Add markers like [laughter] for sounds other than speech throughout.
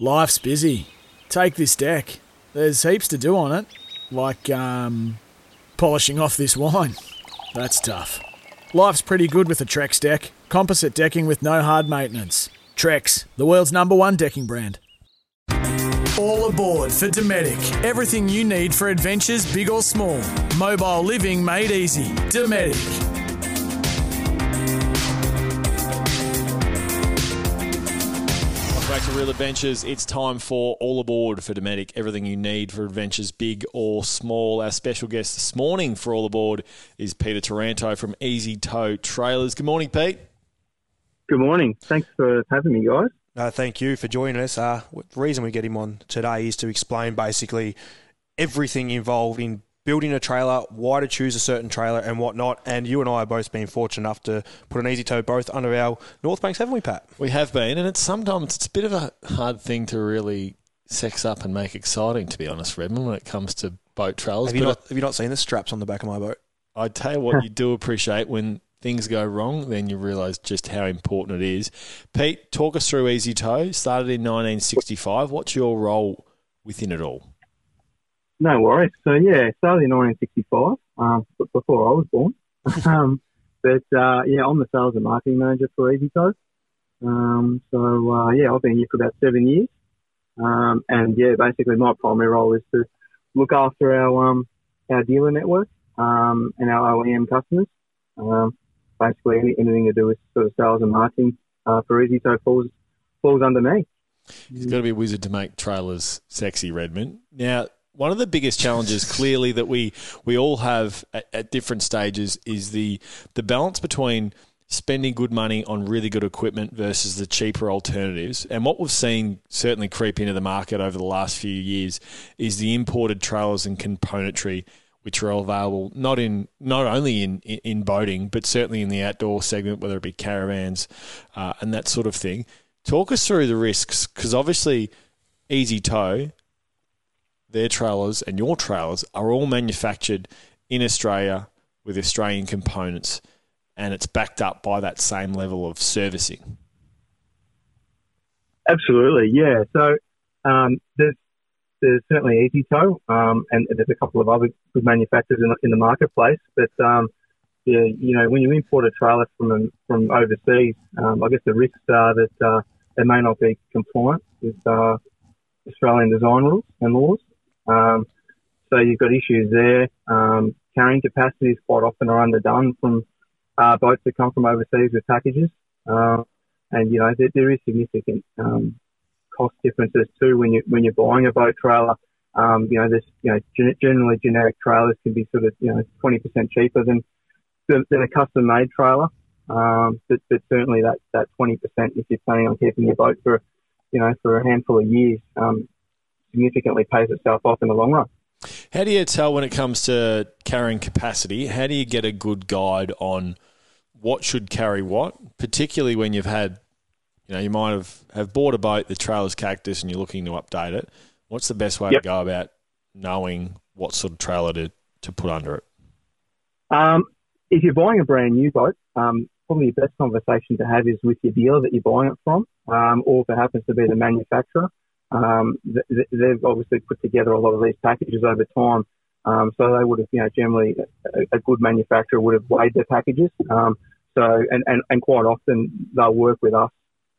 Life's busy. Take this deck. There's heaps to do on it, like um, polishing off this wine. That's tough. Life's pretty good with a Trex deck. Composite decking with no hard maintenance. Trex, the world's number one decking brand. All aboard for Dometic. Everything you need for adventures, big or small. Mobile living made easy. Dometic. Real Adventures. It's time for All Aboard for Dometic. Everything you need for adventures, big or small. Our special guest this morning for All Aboard is Peter Taranto from EasyTow Trailers. Good morning, Pete. Good morning. Thanks for having me, guys. Uh, thank you for joining us. Uh, the reason we get him on today is to explain basically everything involved in building a trailer, why to choose a certain trailer, and whatnot. And you and I have both been fortunate enough to put an EasyTow both under our North Banks, haven't we, Pat? We have been, and it's sometimes it's a bit of a hard thing to really sex up and make exciting, to be honest, Redmond, when it comes to boat trailers. Have you, not, have you not seen the straps on the back of my boat? I, I tell you what, you do appreciate when things go wrong, then you realise just how important it is. Pete, talk us through EasyTow. Started in 1965. What's your role within it all? No worries. So yeah, started in 1965, um, before I was born. [laughs] um, but uh, yeah, I'm the sales and marketing manager for Easy. Um, so uh, yeah, I've been here for about seven years. Um, and yeah, basically my primary role is to look after our um, our dealer network um, and our OEM customers. Um, basically, any- anything to do with sort of sales and marketing uh, for EasyTow falls falls under me. He's got to be a wizard to make trailers sexy, Redmond. Now, one of the biggest challenges, clearly, that we we all have at, at different stages is the the balance between spending good money on really good equipment versus the cheaper alternatives. And what we've seen certainly creep into the market over the last few years is the imported trailers and componentry which are available not in not only in, in, in boating but certainly in the outdoor segment, whether it be caravans uh, and that sort of thing. Talk us through the risks because obviously, EasyTow, their trailers and your trailers are all manufactured in Australia with Australian components, and it's backed up by that same level of servicing. Absolutely, yeah. So um, there's there's certainly EasyTow, um, and there's a couple of other good manufacturers in the, in the marketplace. But um, yeah, you know, when you import a trailer from from overseas, um, I guess the risks are that uh, they may not be compliant with uh, Australian design rules and laws. Um, so you've got issues there. Um, carrying capacities quite often are underdone from uh, boats that come from overseas with packages. Uh, and you know there, there is significant um, cost differences too when you when you're buying a boat trailer. Um, you know, there's you know gen- generally generic trailers can be sort of you know 20% cheaper than than, than a custom made trailer. Um, but, but certainly that that 20% if you're planning on keeping your boat for you know for a handful of years um, significantly pays itself off in the long run. How do you tell when it comes to carrying capacity? How do you get a good guide on what should carry what, particularly when you've had, you know, you might have, have bought a boat, the trailer's cactus, and you're looking to update it. What's the best way Yep. to go about knowing what sort of trailer to, to put under it? Um, if you're buying a brand new boat, um, probably the best conversation to have is with your dealer that you're buying it from, um, or if it happens to be the manufacturer. Um, th- th- they've obviously put together a lot of these packages over time. Um, so they would have, you know, generally a, a good manufacturer would have weighed their packages. Um, so, and, and, and quite often they'll work with us,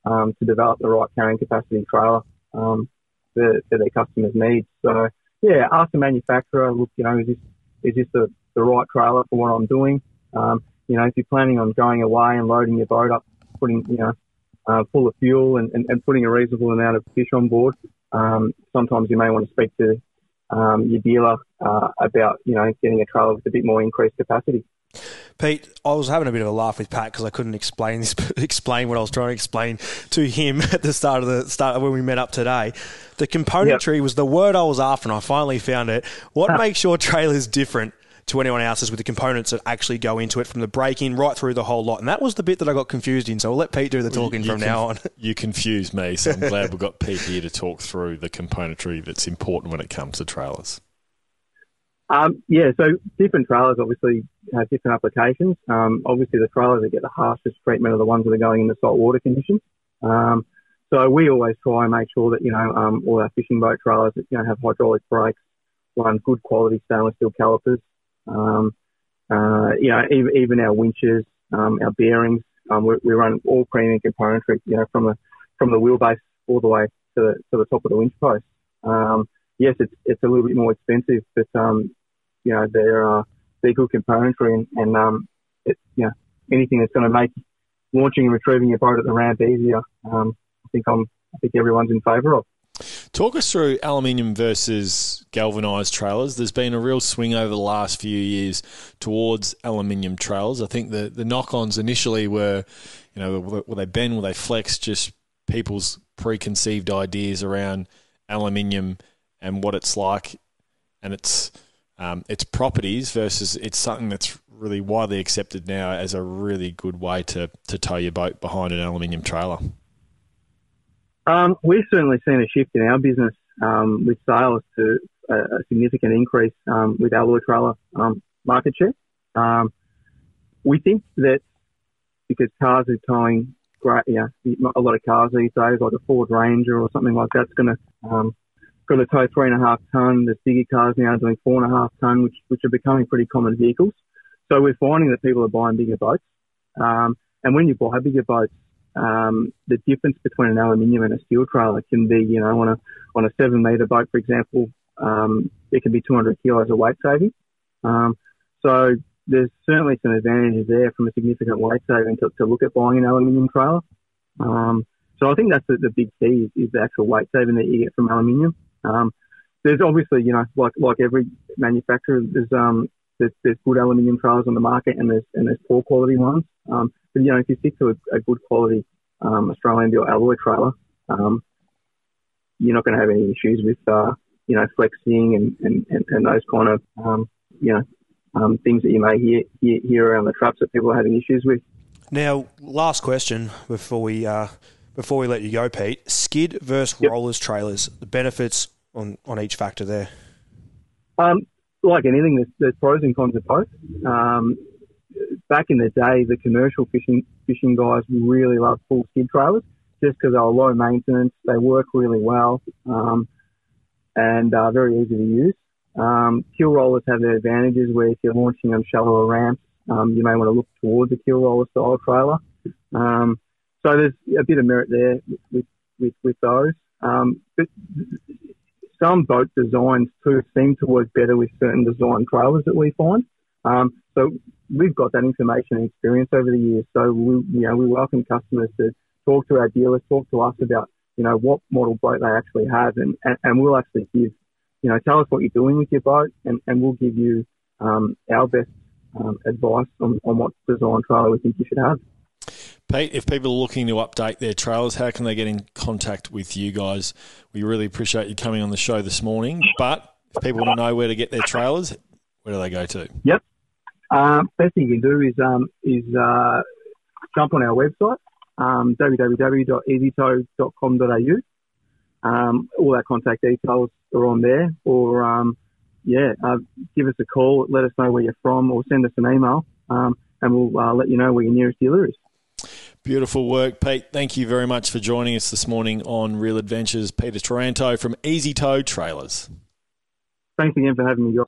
um, to develop the right carrying capacity trailer, um, for, for their customers' needs. So, yeah, ask the manufacturer, look, you know, is this, is this the, the right trailer for what I'm doing? Um, you know, if you're planning on going away and loading your boat up, putting, you know, uh, full of fuel and, and, and putting a reasonable amount of fish on board, um, sometimes you may want to speak to um, your dealer uh, about, you know, getting a trailer with a bit more increased capacity. Pete, I was having a bit of a laugh with Pat because I couldn't explain this, [laughs] explain what I was trying to explain to him [laughs] at the start of the start when we met up today. The componentry was the word I was after, and I finally found it. What makes your trailers different to anyone else's with the components that actually go into it from the break-in right through the whole lot? And that was the bit that I got confused in. So I'll let Pete do the talking You from conf- now on. [laughs] You confuse me, so I'm glad we've got Pete here to talk through the componentry that's important when it comes to trailers. Um, yeah, so different trailers obviously have different applications. Um, obviously, the trailers that get the harshest treatment are the ones that are going into saltwater conditions. Um, so we always try and make sure that you know um, all our fishing boat trailers you know have hydraulic brakes, run good quality stainless steel calipers. Um, uh, you know, even, even our winches, um, our bearings, um, we, we, run all premium componentry. You know, from the from the wheelbase all the way to the to the top of the winch post. Um, yes, it's it's a little bit more expensive, but um, you know they're uh, they're good componentry, and, and um, it's you know anything that's going to make launching and retrieving your boat at the ramp easier. Um, I think I'm I think everyone's in favour of. Talk us through aluminium versus galvanised trailers. There's been a real swing over the last few years towards aluminium trailers. I think the, the knock ons initially were, you know, will they bend, will they flex, just people's preconceived ideas around aluminium and what it's like and its um, its properties versus it's something that's really widely accepted now as a really good way to, to tow your boat behind an aluminium trailer. Um, we've certainly seen a shift in our business um, with sales to a, a significant increase um, with alloy trailer um, market share. Um, we think that because cars are towing great, a lot of cars these days, like a Ford Ranger or something like that's going to um, going to tow three and a half ton. There's bigger cars now are doing four and a half ton, which which are becoming pretty common vehicles. So we're finding that people are buying bigger boats. and when you buy bigger boats, um, the difference between an aluminium and a steel trailer can be, you know, on a on a seven meter boat, for example, um, it can be 200 kilos of weight saving. Um, so there's certainly some advantages there from a significant weight saving to, to look at buying an aluminium trailer. Um, so I think that's the, the big key is, is, the actual weight saving that you get from aluminium. Um, there's obviously, you know, like like every manufacturer, there's um, there's, there's good aluminium trailers on the market and there's and there's poor quality ones. Um, but you know, if you stick to a, a good quality Australian built alloy trailer, you're not going to have any issues with uh, you know flexing and, and, and, and those kind of um, you know um, things that you may hear, hear, hear around the traps that people are having issues with. Now, last question before we uh, before we let you go, Pete. Skid versus yep. rollers trailers. The benefits on, on each factor there. Um, like anything, there's, there's, pros and cons of both. Um, back in the day, the commercial fishing fishing guys really loved full skid trailers just because they were low maintenance, they work really well, um, and uh, very easy to use. Um, keel rollers have their advantages where if you're launching them shallower ramps, um, you may want to look towards a keel roller style trailer. Um, so there's a bit of merit there with with, with those. Um, but some boat designs too seem to work better with certain design trailers that we find. Um, so we've got that information and experience over the years. So we, you know, we welcome customers to talk to our dealers, talk to us about, you know, what model boat they actually have, and, and, and we'll actually give, you know, tell us what you're doing with your boat, and, and we'll give you um, our best um, advice on, on what design trailer we think you should have. Pete, if people are looking to update their trailers, how can they get in contact with you guys? We really appreciate you coming on the show this morning. But if people want to know where to get their trailers, where do they go to? Yep. Um, best thing you can do is um, is uh, jump on our website, um, www.easytow.com.au. Um, all our contact details are on there. Or um, yeah, uh, give us a call, let us know where you're from, or send us an email, um, and we'll uh, let you know where your nearest dealer is. Beautiful work, Pete. Thank you very much for joining us this morning on Real Adventures. Peter Taranto from EasyTow Trailers. Thanks again for having me, Josh.